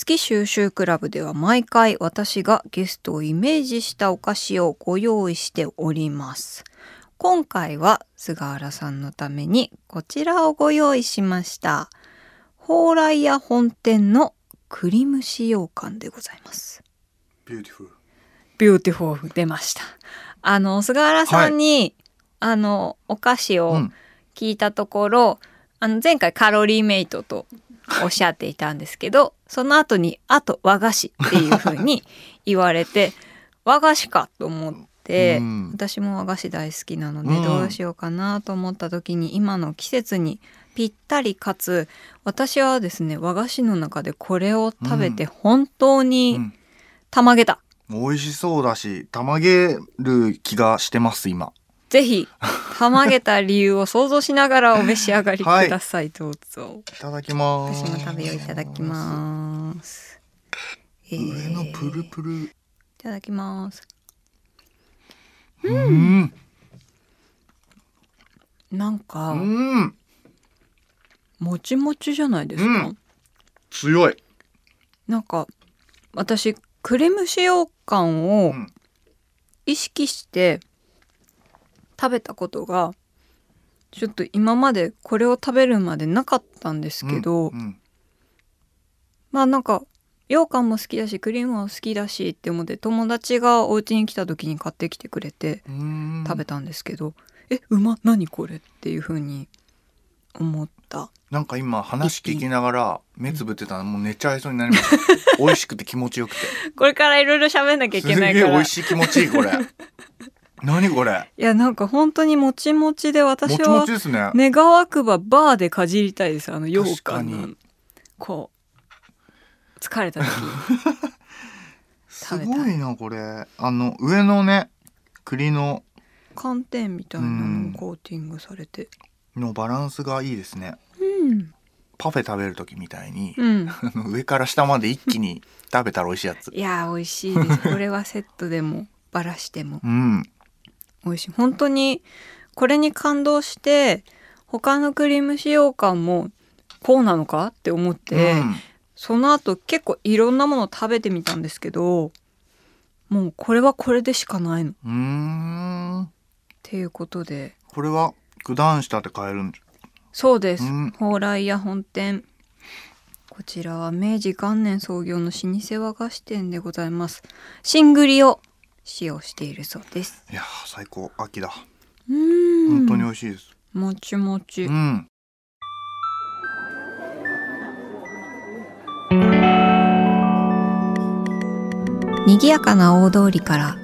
好き蒐集クラブでは毎回私がゲストをイメージしたお菓子をご用意しております。今回は菅原さんのためにこちらをご用意しました。蓬莱屋本店の栗蒸し羊羹でございます。 Beautiful beautiful 出ました。あの菅原さんに、あのお菓子をうん聞いたところ、あの前回カロリーメイトとおっしゃっていたんですけど、その後にあと和菓子っていう風に言われて 和菓子かと思って、うん。私も和菓子大好きなのでうん。どうしようかなと思った時に今の季節にぴったりかつ私はですね和菓子の中でこれを食べて本当うにん。たまげた。美味しそうだしたまげる気がしてます今。ぜひ たまげた理由を想像しながらお召し上がりください、どうぞ。いただきます。私も食べよういただきます、えー上のプルプル。いただきます。うん。なんか、うん。もちもちじゃないですか、うん。強い。なんか私クレーム使用感をうん。意識して食べたことがちょっと今までこれを食べるまでなかったんですけど、うんまあなんか羊羹も好きだしクリームも好きだしって思って友達がお家に来た時に買ってきてくれてうん。食べたんですけど、えうま何これっていう風に思った。なんか今話聞きながら目つぶってたらもう寝ちゃいそうになりました。美味しくて気持ちよくて。これからいろいろ喋んなきゃいすげえけないから。い美味しい気持ちいいこれ何これ？やなんか本当にもちもちでも私ちもはちですね。願わくばバーでかじりたいです。あの羊羹の。確かに。こう疲れた時す 食べた。いごいなこれ。あの上のね栗の寒天みたいなのをコーティングされて。のバランスがいいですね。うん。パフェ食べる時みたいに、うん。上から下まで一気に食べたら美味しいやつ。いやー美味しいです。これはセットでもバラしても。うん美味しい。本当にこれに感動して他のクリーム使用感もこうなのかって思って、うん。その後結構いろんなもの食べてみたんですけどもうこれはこれでしかないの。っていうことで。これは九段下って買えるんじそうです。うん。蓬莱屋本店。こちらは明治元年創業の老舗和菓子店でございます。シングリを使用しているそうです。いやー最高。秋だ。うーん。本当に美味しいです。もちもち、うん。賑やかな大通りから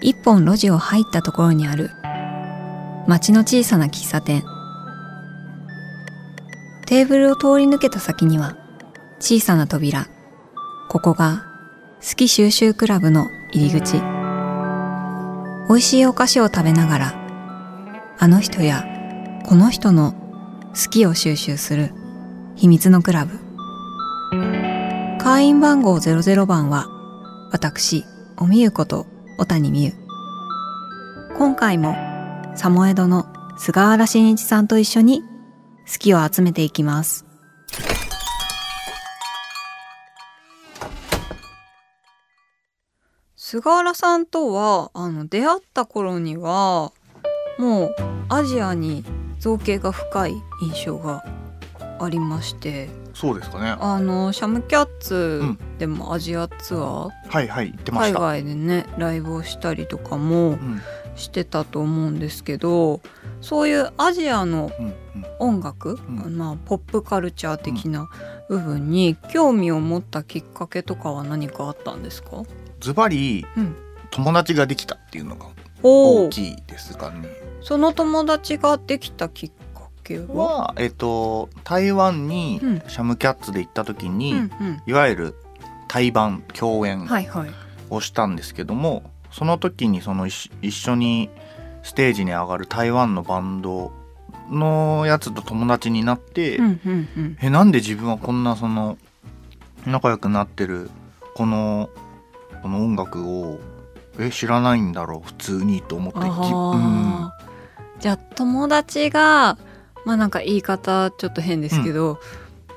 一本路地を入ったところにある町の小さな喫茶店。テーブルを通り抜けた先には小さな扉。ここが好き収集クラブの入り口美味しいお菓子を食べながらあの人やこの人の好きを収集する秘密のクラブ会員番号00番は私、おみゆこと小谷美優。今回も、サモエドの菅原慎一さんと一緒に好きを集めていきます。菅原さんとは、あの、出会った頃には、もうアジアに造形が深い印象がありまして、そうですかね。あのシャムキャッツん。でもアジアツアー、はいはい言ってました。海外でねライブをしたりとかもうん。してたと思うんですけどそういうアジアのうんうん。音楽、ん。まあ、ポップカルチャー的な部分に興味を持ったきっかけとかは何かあったんですか、ズバリうん、友達ができたっていうのが大きいですかね。その友達ができたきっかけは、はえっと台湾にうん。シャムキャッツで行った時に、うんうん、いわゆる対バン共演はいはい。をしたんですけども、その時にその一緒一緒にステージに上がる台湾のバンドのやつと友達になって、うんうんうん。えなんで自分はこんなその仲良くなってるこのこの音楽をえ知らないんだろう普通にと思ってじうん。じゃあ友達がまあなんか言い方ちょっと変ですけど、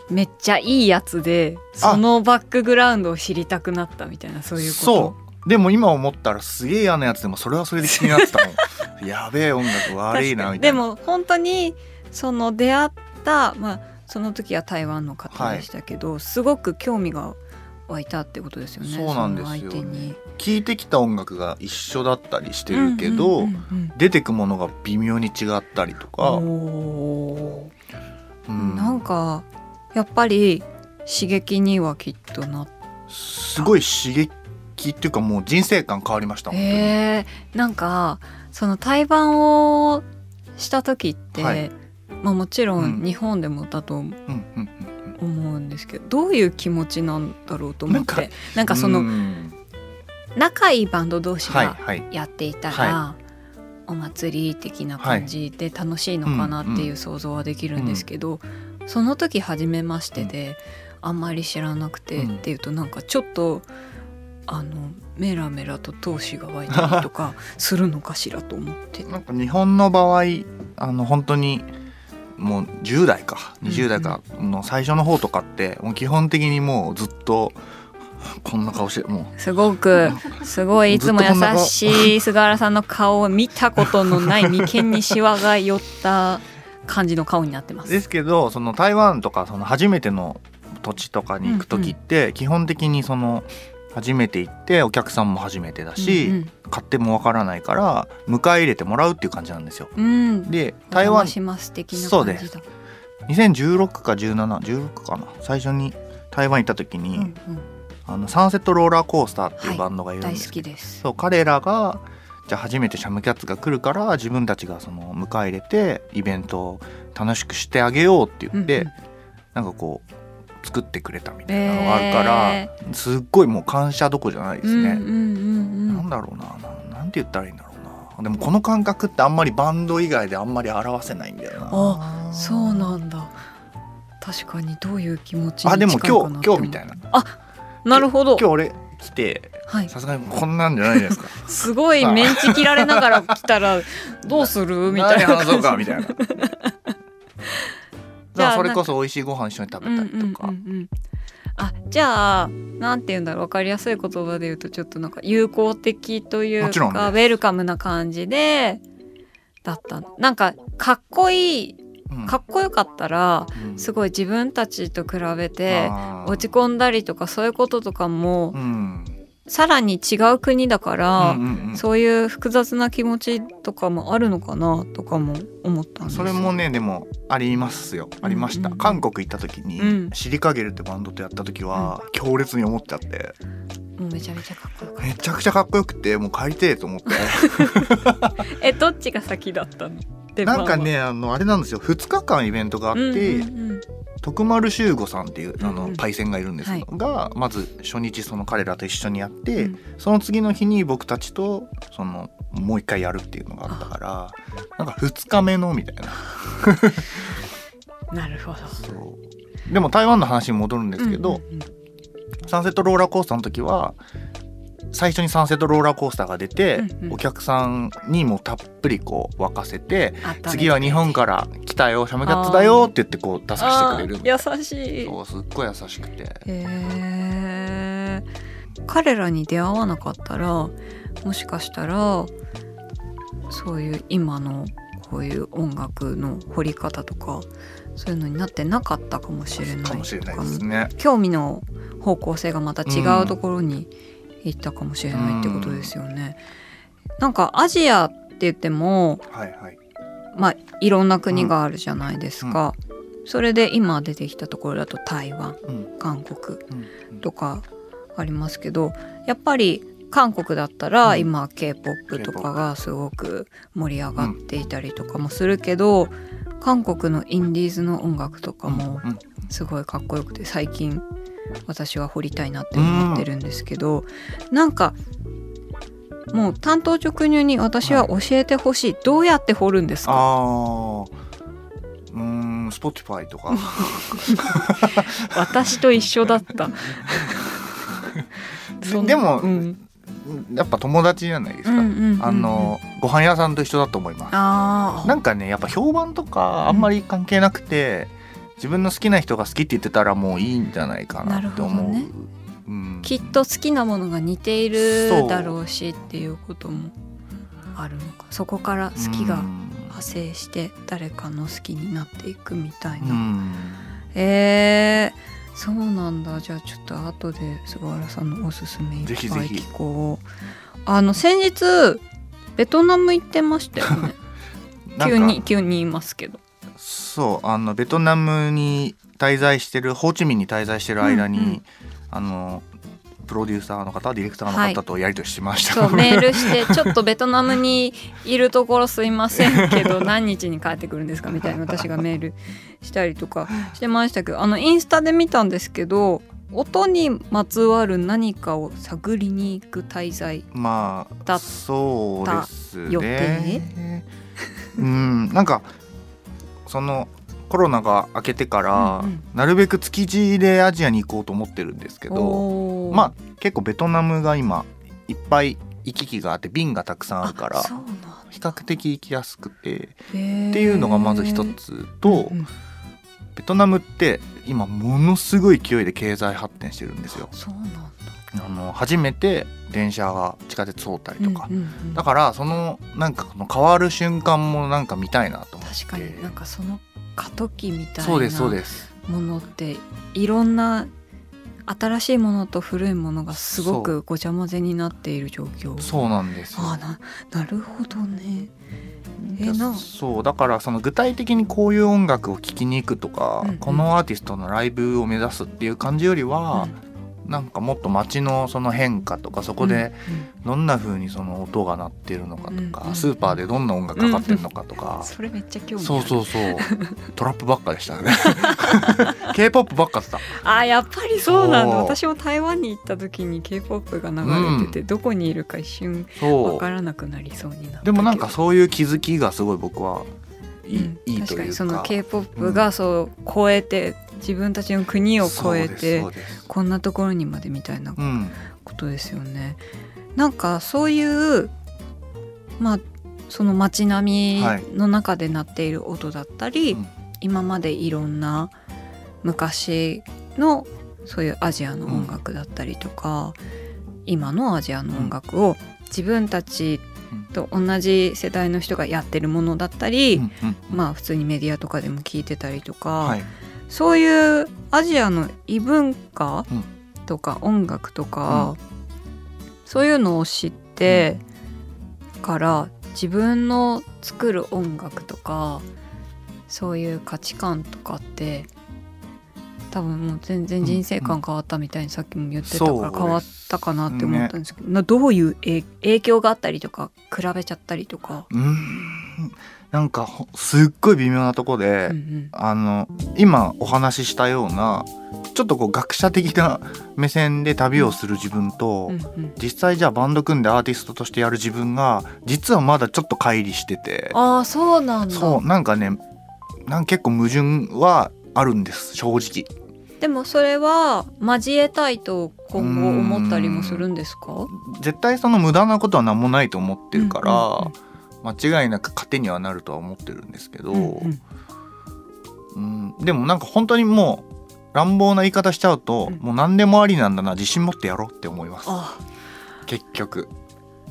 めっちゃいいやつでそのバックグラウンドを知りたくなったみたいなそういうこと？そう。でも今思ったらすげえ嫌なやつでもそれはそれで気になってたもん。やべえ音楽悪いなみたいな。でも本当にその出会ったまあその時は台湾の方でしたけど、はい、すごく興味が湧いたってことですよねそうなんですよ、ね、聞いてきた音楽が一緒だったりしてるけど、うんうんうんうん、出てくものが微妙に違ったりとか、うん、なんかやっぱり刺激にはきっとなすごい刺激っていうかもう人生観変わりましたえー、なんかその対バンをした時って、はい、まあ、もちろん日本でもだと思うんですけど、どういう気持ちなんだろうと思って。なんかその仲いいバンド同士がやっていたら、はい。はい、お祭り的な感じで楽しいのかなっていう想像はできるんですけど、その時初めましてで、あんまり知らなくてっていうとなんかちょっとあのメラメラと闘志が湧いたりとか するのかしらと思って。なんか日本の場合あの本当にもう10代か。20代か。の最初の方とかってもう基本的にもうずっとこんな顔してもう。すごくすごいいつも優しい菅原さんの顔を見たことのない眉間にしわが寄った感じの顔になってます。ですけどその台湾とかその初めての土地とかに行く時って基本的にその初めて行ってお客さんも初めてだし、うんうん、勝手もわからないから迎え入れてもらうっていう感じなんですよ。うん、で台湾そうです。2016か1716かな。最初に台湾行った時に、うんうん、あのサンセットローラーコースターっていうバンドがいるんですけど、はい、そう彼らがじゃあ初めてシャムキャッツが来るから自分たちがその迎え入れてイベントを楽しくしてあげようって言って、うんうん、なんかこう作ってくれたみたいなのがあるから、えー、すっごいもう感謝どこじゃないですね。うんうんうんうん、なんだろうななんて言ったらいいんだろうなでもこの感覚ってあんまりバンド以外であんまり表せないんだよな。あそうなんだ確かにどういう気持ちあでも今日今日みたいな。あなるほど。今日俺来てさすがにこんなんじゃないですか。すごいメンチ切られながら来たらどうする？みたいな。話そうかみたいな。じゃあそれこそ美味しいご飯一緒に食べたりとか。あじゃあなんて言うんだろう。分かりやすい言葉で言うとちょっとなんか友好的というか、ね、ウェルカムな感じでだったなんかかっこいいかっこよかったら、うん、すごい自分たちと比べて落ち込んだりとかそういうこととかも、うん、さらに違う国だから、うんうんうん、そういう複雑な気持ちとかもあるのかなとかも思ったんですそれもねでもありますよ。ありました、うんうん、韓国行った時に、うん、シリカゲルってバンドとやった時は、うん、強烈に思っちゃって。もうめちゃめちゃかっこよくめちゃくちゃかっこよくてもう帰りてえと思って。えどっちが先だったの？なんかねあのあれなんですよ。2日間イベントがあって、うんうんうん徳丸修吾さんっていうあのパイセンがいるんですが、まず初日その彼らと一緒にやって、その次の日に僕たちとそのもう一回やるっていうのがあったからなんか2日目のみたいな。なるほど。でも台湾の話に戻るんですけど、サンセットローラーコースターの時は最初にサンセットローラーコースターが出て、うんうん、お客さんにもたっぷりこう沸かせて次は日本から来たよシャムキャッツだよって言ってこう出させてくれる優しい。そうすっごい優しくて。へえ彼らに出会わなかったらもしかしたらそういう今のこういう音楽の掘り方とかそういうのになってなかったかもしれないかもしれないですね。興味の方向性がまた違うところに、うん行ったかもしれないってことですよね。なんかアジアって言っても、はいはい、まあいろんな国があるじゃないですか。うん、それで今出てきたところだと台湾、うん、韓国とかありますけどやっぱり韓国だったら今 k p o p とかがすごく盛り上がっていたりとかもするけど、韓国のインディーズの音楽とかもすごいかっこよくて最近私は掘りたいなって思ってるんですけど、うん、なんかもう単刀直入に私は教えてほしい、はい、どうやって掘るんですか？あうんスポティファイとか。私と一緒だった。でも、うん、やっぱ友達じゃないですか、うんうんうんうん、あのご飯屋さんと一緒だと思います。なんかねやっぱ評判とかあんまり関係なくて、自分の好きな人が好きって言ってたらもういいんじゃないかなって思う、ね。うん、きっと好きなものが似ているだろうしっていうこともあるのか。そこから好きが派生して誰かの好きになっていくみたいな、うん、えー、そうなんだ。じゃあちょっと後で菅原さんのおすすめいっぱい聞こう。あの先日ベトナム行ってましたよね。急に急に言いますけどそうあのベトナムに滞在してるホーチミンに滞在してる間に、うんうん、あのプロデューサーの方ディレクターの方とやり取りしました、はい、メールしてちょっとベトナムにいるところすいませんけど 何日に帰ってくるんですかみたいな私がメールしたりとかしてましたけどあのインスタで見たんですけど音にまつわる何かを探りに行く滞在まあそうですね。うんなんかそのコロナが明けてから、うんうん、なるべく築地でアジアに行こうと思ってるんですけどまあ結構ベトナムが今いっぱい行き来があって便がたくさんあるから比較的行きやすくてっていうのがまず一つと、うんうん、ベトナムって今ものすごい勢いで経済発展してるんですよ。あの初めて電車が地下鉄通ったりとか、うんうんうん、だからそのなんかこの変わる瞬間もなんか見たいなと思って。確かになんかその過渡期みたいなものっていろんな新しいものと古いものがすごくごちゃ混ぜになっている状況。そうなんですあななるほどね。えなそうだからその具体的にこういう音楽を聴きに行くとか、うんうん、このアーティストのライブを目指すっていう感じよりは、うんなんかもっと街のその変化とかそこでどんな風にその音が鳴ってるのかとか、スーパーでどんな音楽かかってるのかとか、それめっちゃ興味そうそうそう。トラップばっかでしたね。K-POP ばっかった。あやっぱりそうなんだ。私も台湾に行った時に K-POP が流れてて、どこにいるか一瞬分からなくなりそうになでもなんかそういう気づきがすごい僕はいい,、うん、いい確かにその K-POP がそう超えて、自分たちの国を超えてこんなところにまでみたいなことですよね。うん、なんかそういうまあその街並みの中で鳴っている音だったり、はい、今までいろんな昔のそういうアジアの音楽だったりとか、うん、今のアジアの音楽を自分たちと同じ世代の人がやってるものだったり、うんうん、まあ普通にメディアとかでも聞いてたりとか、はい、そういうアジアの異文化とか音楽とか、そういうのを知ってから自分の作る音楽とかそういう価値観とかって多分もう全然人生観変わったみたいにさっきも言ってたから変わったかなって思ったんですけど、ね、どういう影響があったりとか比べちゃったりとか？うん。なんかすっごい微妙なとこで、うんうん、あの今お話ししたようなちょっとこう学者的な 目線で旅をする自分と、うんうん、実際じゃあバンド組んでアーティストとしてやる自分が実はまだちょっと乖離してて。あそうなんだ。そうなんかねなん結構矛盾はあるんです正直でもそれは交えたいと今後思ったりもするんですか？絶対その無駄なことは何もないと思ってるから、うんうんうん。間違いなく糧にはなるとは思ってるんですけど、うんうん、でもなんか本当にもう乱暴な言い方しちゃうと、うん、もう何でもありなんだな自信持ってやろうって思います。結局。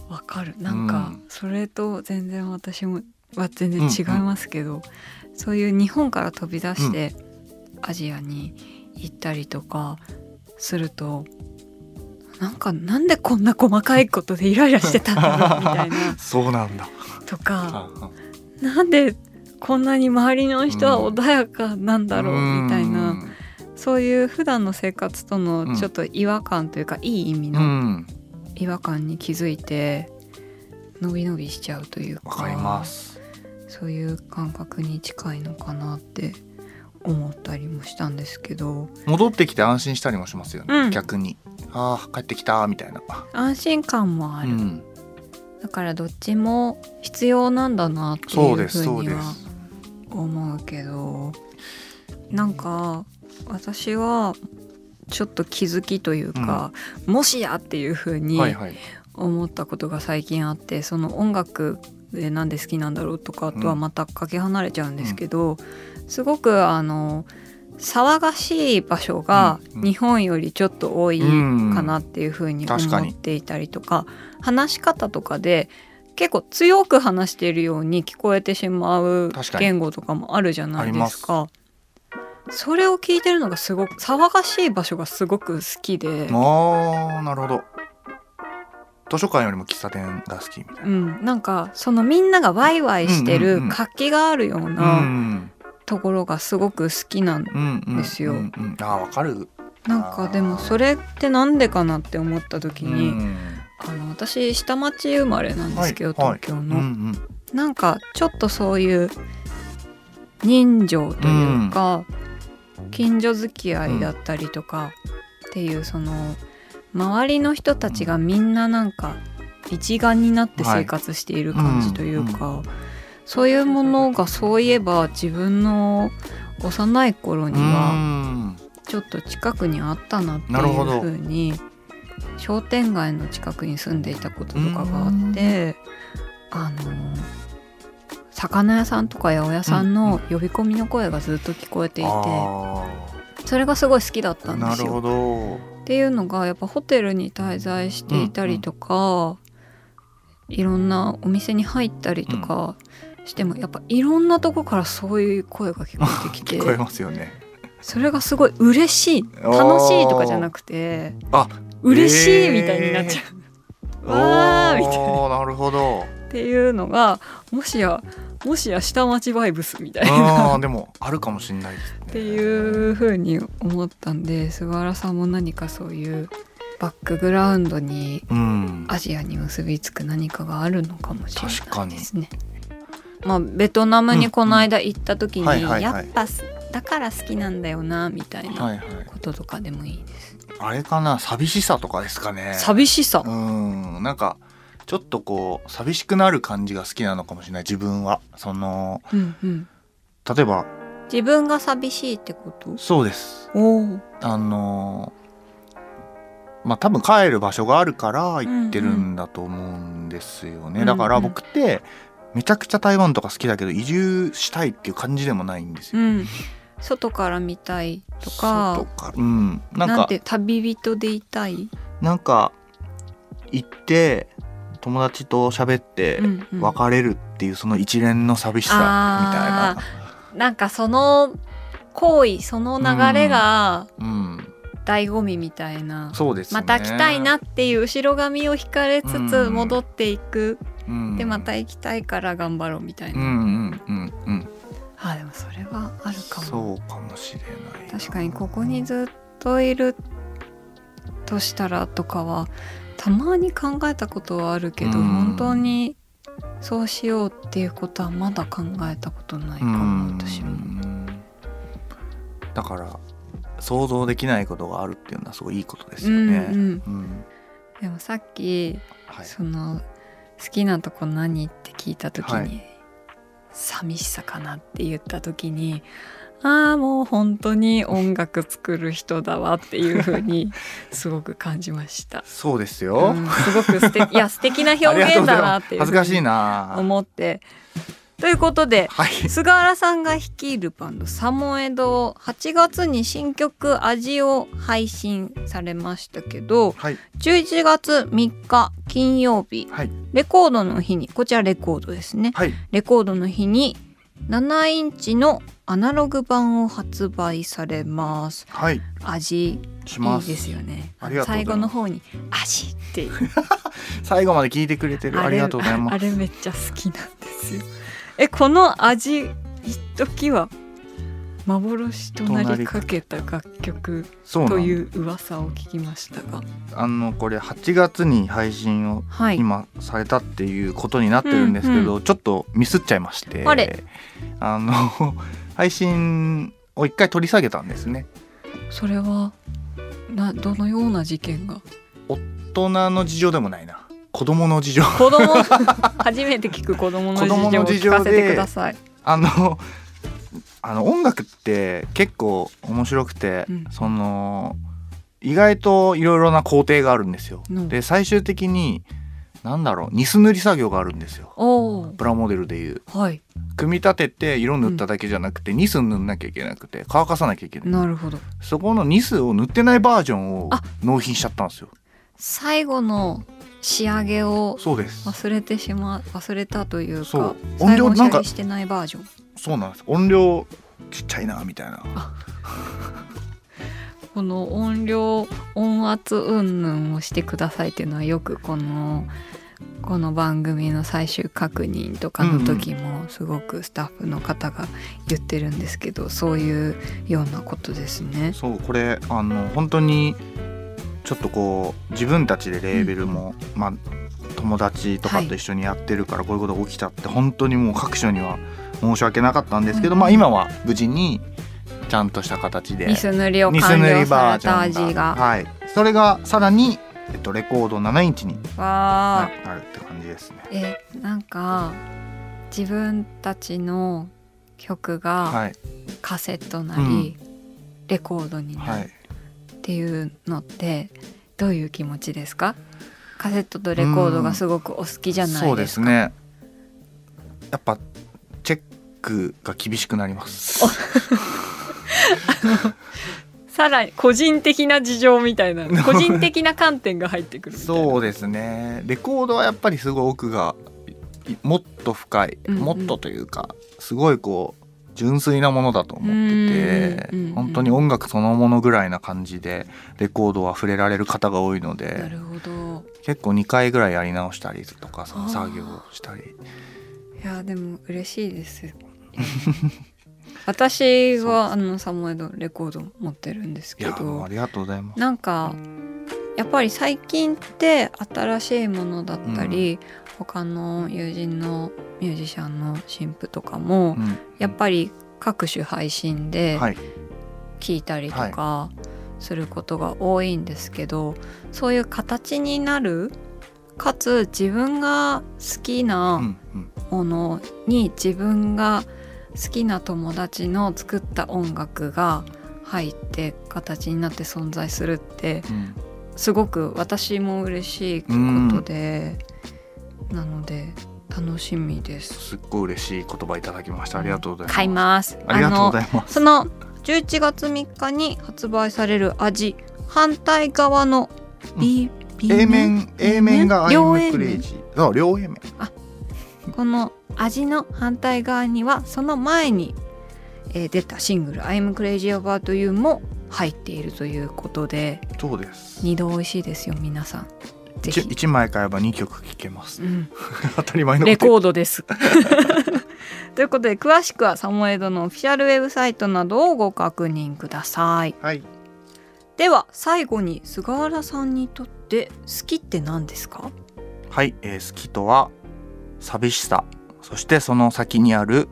わかる。なんかそれと全然私もは全然違いますけど、うんうん、そういう日本から飛び出してアジアに行ったりとかするとなんかなんでこんな細かいことでイライラしてたんだろうみたいな。そうなんだ。とかなんでこんなに周りの人は穏やかなんだろうみたいな、そういう普段の生活とのちょっと違和感というか、いい意味の違和感に気づいて伸び伸びしちゃうというかそういう感覚に近いのかなって思ったりもしたんですけど。戻ってきて安心したりもしますよね、うん、逆に。ああ帰ってきたみたいな。安心感もある、うん、だからどっちも必要なんだなっていうふうには思うけど。なんか私はちょっと気づきというか、うん、もしやっていうふうに思ったことが最近あって、その音楽でなんで好きなんだろうとかとはまたかけ離れちゃうんですけど、うん、すごくあの騒がしい場所が日本よりちょっと多いかなっていうふうに思っていたりとか話し方とかで結構強く話しているように聞こえてしまう言語とかもあるじゃないですか。それを聞いてるのがすごく騒がしい場所がすごく好きで。あなるほど。図書館よりも喫茶店が好きみたいな、うん、なんかそのみんながワイワイしてる活気があるようなところがすごく好きなんですよ。あわかる。なんかでもそれってなんでかなって思った時に、あの私下町生まれなんですけど、はい、東京の、はいうんうん、なんかちょっとそういう人情というか、うん、近所付き合いだったりとかっていうその周りの人たちがみんななんか一丸になって生活している感じというか、はいうんうん、そういうものがそういえば自分の幼い頃にはちょっと近くにあったなっていうふうに商店街の近くに住んでいたこととかがあってあの魚屋さんとか八百屋さんの呼び込みの声がずっと聞こえていて、それがすごい好きだったんですよ。っていうのがやっぱホテルに滞在していたりとか、いろんなお店に入ったりとかしてもやっぱいろんなとこからそういう声が聞こえてきて聞こえますよねそれがすごい嬉しい楽しいとかじゃなくてあ嬉しいみたいになっちゃう。えー、わーみたいな。なるほど。っていうのがもしやもしや下町バイブスみたいなでもあるかもしれない、ね、っていうふうに思ったんで菅原さんも何かそういうバックグラウンドにアジアに結びつく何かがあるのかもしれないですね。まあ、ベトナムにこの間行った時に、やっぱだから好きなんだよなみたいなこととかでもいいです。あれかな寂しさとかですかね。寂しさ。うん。なんかちょっとこう寂しくなる感じが好きなのかもしれない自分は。その、うんうん、例えば自分が寂しいってこと？そうです。あのまあ多分帰る場所があるから行ってるんだと思うんですよね、うんうん、だから僕ってめちゃくちゃ台湾とか好きだけど移住したいっていう感じでもないんですよ、うん。外から見たいとか。外から。うん。なんかて旅人でいたい？なんか行って友達と喋って別れるっていうその一連の寂しさみたいな、うんうん、なんかその行為その流れが、うん、醍醐味みたいな、そうです、ね、また来たいなっていう後ろ髪を引かれつつ戻っていく、うん、でまた行きたいから頑張ろうみたいな、うんうんうんうん、あでもそれはあるかも。そうかもしれない確かにここにずっといるとしたらとかはたまに考えたことはあるけど、うん、本当にそうしようっていうことはまだ考えたことないかも、私も。だから想像できないことがあるっていうのはすごいいいことですよね。うんうん。うん、でもさっき、はい、その好きなとこ何？って聞いた時に、はい。寂しさかなって言った時にああもう本当に音楽作る人だわっていう風に すごく感じました。そうですよ、うん、すごく素敵いや素敵な表現だなっていう 恥ずかしいな。思ってということで、はい、菅原さんが率いるバンドサモエド8月に新曲「味」を配信されましたけど、はい、11月3日金曜日、はい、レコードの日にこちらレコードですね、はい、レコードの日に7インチのアナログ版を発売されます。はい。味いいですよね。最後の方に味って 最後まで聞いてくれてるありがとうございます。あれめっちゃ好きなんですよ。えこの味一時は幻となりかけた楽曲という噂を聞きましたが。あのこれ8月に配信を今されたっていうことになってるんですけど、はいうんうん、ちょっとミスっちゃいまして。あの 配信を一回取り下げたんですね。それはなどのような事件が？大人の事情でもないな子供の事情。子供初めて聞く子供の事情を聞かせてください。あのあの音楽って結構面白くて、うん、その意外といろいろな工程があるんですよ。うん、で最終的になんだろうニス塗り作業があるんですよ。プラモデルでいう、はい、組み立てて色塗っただけじゃなくて、うん、ニス塗んなきゃいけなくて乾かさなきゃいけない。なるほど。そこのニスを塗ってないバージョンを納品しちゃったんですよ。最後の仕上げを忘れてしま忘れたというか音量なんかしてないバージョン。そうなんです。音量ちっちゃいなみたいな。この音量音圧云々をしてくださいっていうのはよくこのこの番組の最終確認とかの時もすごくスタッフの方が言ってるんですけど、そういうようなことですね。そうこれあの本当にちょっとこう自分たちでレーベルも、うん、まあ友達とかと一緒にやってるからこういうことが起きちゃって、はい、本当にもう各所には申し訳なかったんですけど、うん、まあ今は無事にちゃんとした形でニス塗りを完了された味が。はい。それがさらにえっと、レコード7インチになるって感じですね。えなんか自分たちの曲がカセットなり、はいうん、レコードになるっていうのってどういう気持ちですか？カセットとレコードがすごくお好きじゃないですか、そうですね。やっぱチェックが厳しくなります。さらに個人的な事情みたいな 個人的な観点が入ってくるそうですね。レコードはやっぱりすごい奥がもっと深い、うんうん、もっとというかすごいこう純粋なものだと思ってて、本当に音楽そのものぐらいな感じでレコードは触れられる方が多いので結構2回ぐらいやり直したりとかその作業をしたり。いやでも嬉しいです。私はあのサモエドレコード持ってるんですけどありがとうございます。なんかやっぱり最近って新しいものだったり、うん、他の友人のミュージシャンの新婦とかも、うん、やっぱり各種配信で聞いたりとかすることが多いんですけど、そういう形になるかつ自分が好きなものに自分が、うん好きな友達の作った音楽が入って形になって存在するって、うん、すごく私も嬉しいことで、うん、なので楽しみです。すっごい嬉しい言葉いただきました。ありがとうございます。買います。ありがとうございます。その11月3日に発売される味反対側の B、うん、A 面 A 面がアイムクレイジー。両 A 面あこの味の反対側にはその前に、えー、出たシングル「I'm Crazy About You」も入っているということでそうです。2度美味しいですよ皆さん 1, 1枚買えば2曲聴けます、うん、当たり前のレコードです。ということで詳しくはサモエドのオフィシャルウェブサイトなどをご確認ください、はい、では最後に菅原さんにとって好きって何ですか？はい、えー、好きとは寂しさ。そしてその先にある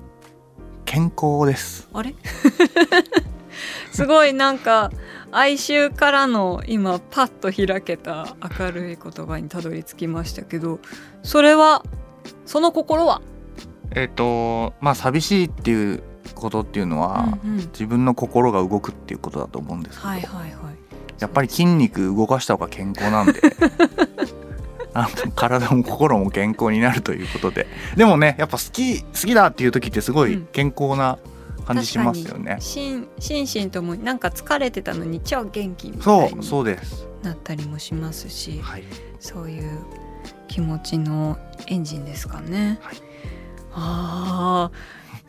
健康です。あれ？すごいなんか哀愁からの今パッと開けた明るい言葉にたどり着きましたけどそれはその心は？えっ、とまあ寂しいっていうことっていうのは、うんうん、自分の心が動くっていうことだと思うんですけど、はいはいはい、やっぱり筋肉動かした方が健康なんであの 体も心も健康になるということで。でもねやっぱ好き好きだっていう時ってすごい健康な感じしますよね、うん、心身ともなんか疲れてたのに超元気みたいにそうです。なったりもしますし、はい、そういう気持ちのエンジンですかね、はい、あ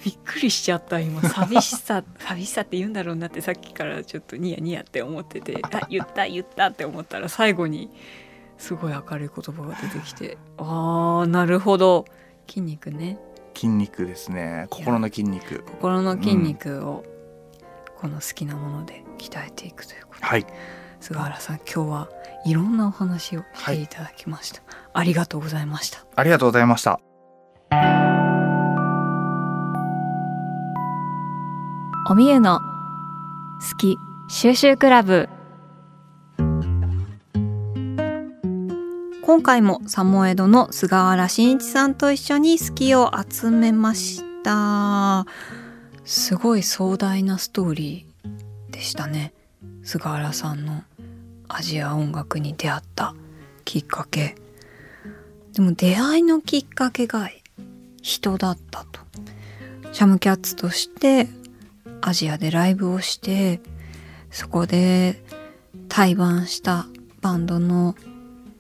びっくりしちゃった今。寂しさ 寂しさって言うんだろうなってさっきからちょっとニヤニヤって思ってて あ言った言ったって思ったら最後にすごい明るい言葉が出てきてああなるほど。筋肉ね筋肉ですね。心の筋肉。心の筋肉をこの好きなもので鍛えていくということ、はい、菅原さん今日はいろんなお話をしていただきました、はい、ありがとうございました。ありがとうございました。おみゆの好き収集クラブ今回もサモエドの菅原慎一さんと一緒に好きを集めました。すごい壮大なストーリーでしたね。菅原さんのアジア音楽に出会ったきっかけ。でも出会いのきっかけが人だったと。シャムキャッツとしてアジアでライブをしてそこで対バンしたバンドの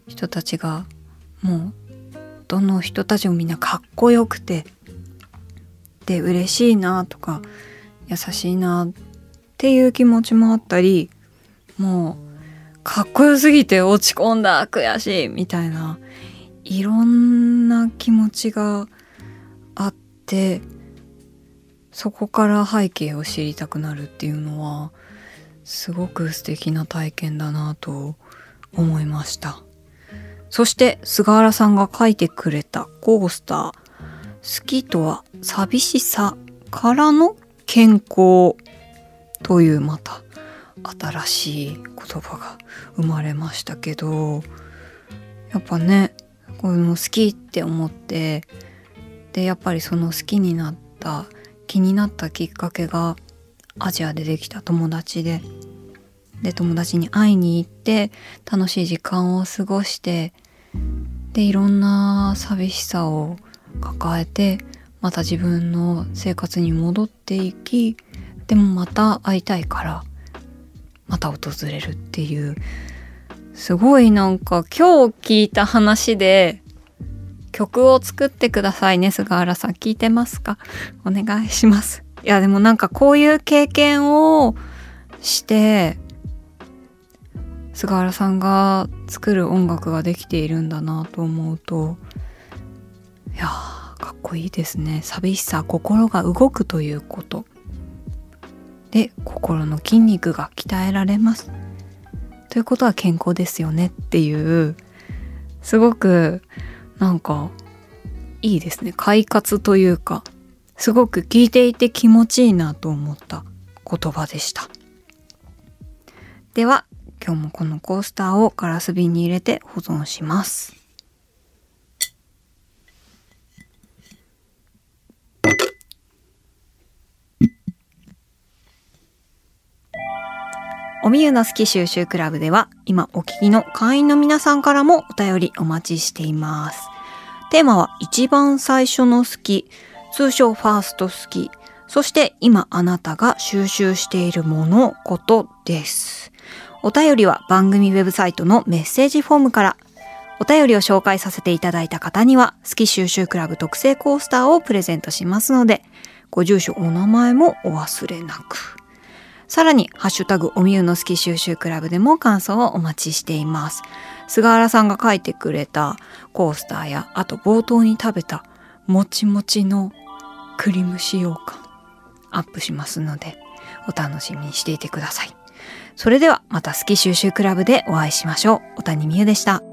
人たちがもうどの人たちもみんなかっこよくてで嬉しいなとか優しいなっていう気持ちもあったりもうかっこよすぎて落ち込んだ悔しいみたいないろんな気持ちがあってそこから背景を知りたくなるっていうのはすごく素敵な体験だなと思いました。そして菅原さんが書いてくれたコースター。好きとは寂しさからの健康というまた新しい言葉が生まれましたけどやっぱねこういうの好きって思ってでやっぱりその好きになった気になったきっかけがアジアでできた友達でで友達に会いに行って楽しい時間を過ごしてでいろんな寂しさを抱えてまた自分の生活に戻っていきでもまた会いたいからまた訪れるっていうすごいなんか今日聞いた話で曲を作ってくださいね菅原さん。聞いてますか？お願いします。いやでもなんかこういう経験をして菅原さんが作る音楽ができているんだなと思うといやかっこいいですね。寂しさ心が動くということ。で心の筋肉が鍛えられます。ということは健康ですよねっていうすごくなんかいいですね。快活というかすごく聞いていて気持ちいいなと思った言葉でした。では今日もこのコースターをガラス瓶に入れて保存しますおみゆの好き収集クラブでは今お聞きの会員の皆さんからもお便りお待ちしています。テーマは一番最初の好き、通称ファースト好き、そして今あなたが収集しているもの、ことです。お便りは番組ウェブサイトのメッセージフォームから、お便りを紹介させていただいた方には、好き収集クラブ特製コースターをプレゼントしますので、ご住所、お名前もお忘れなく。さらに、ハッシュタグおみゆの好き収集クラブでも感想をお待ちしています。菅原さんが書いてくれたコースターや、あと冒頭に食べたもちもちのクリーム使用感アップしますので、お楽しみにしていてください。それではまた好き収集クラブでお会いしましょう。小谷美優でした。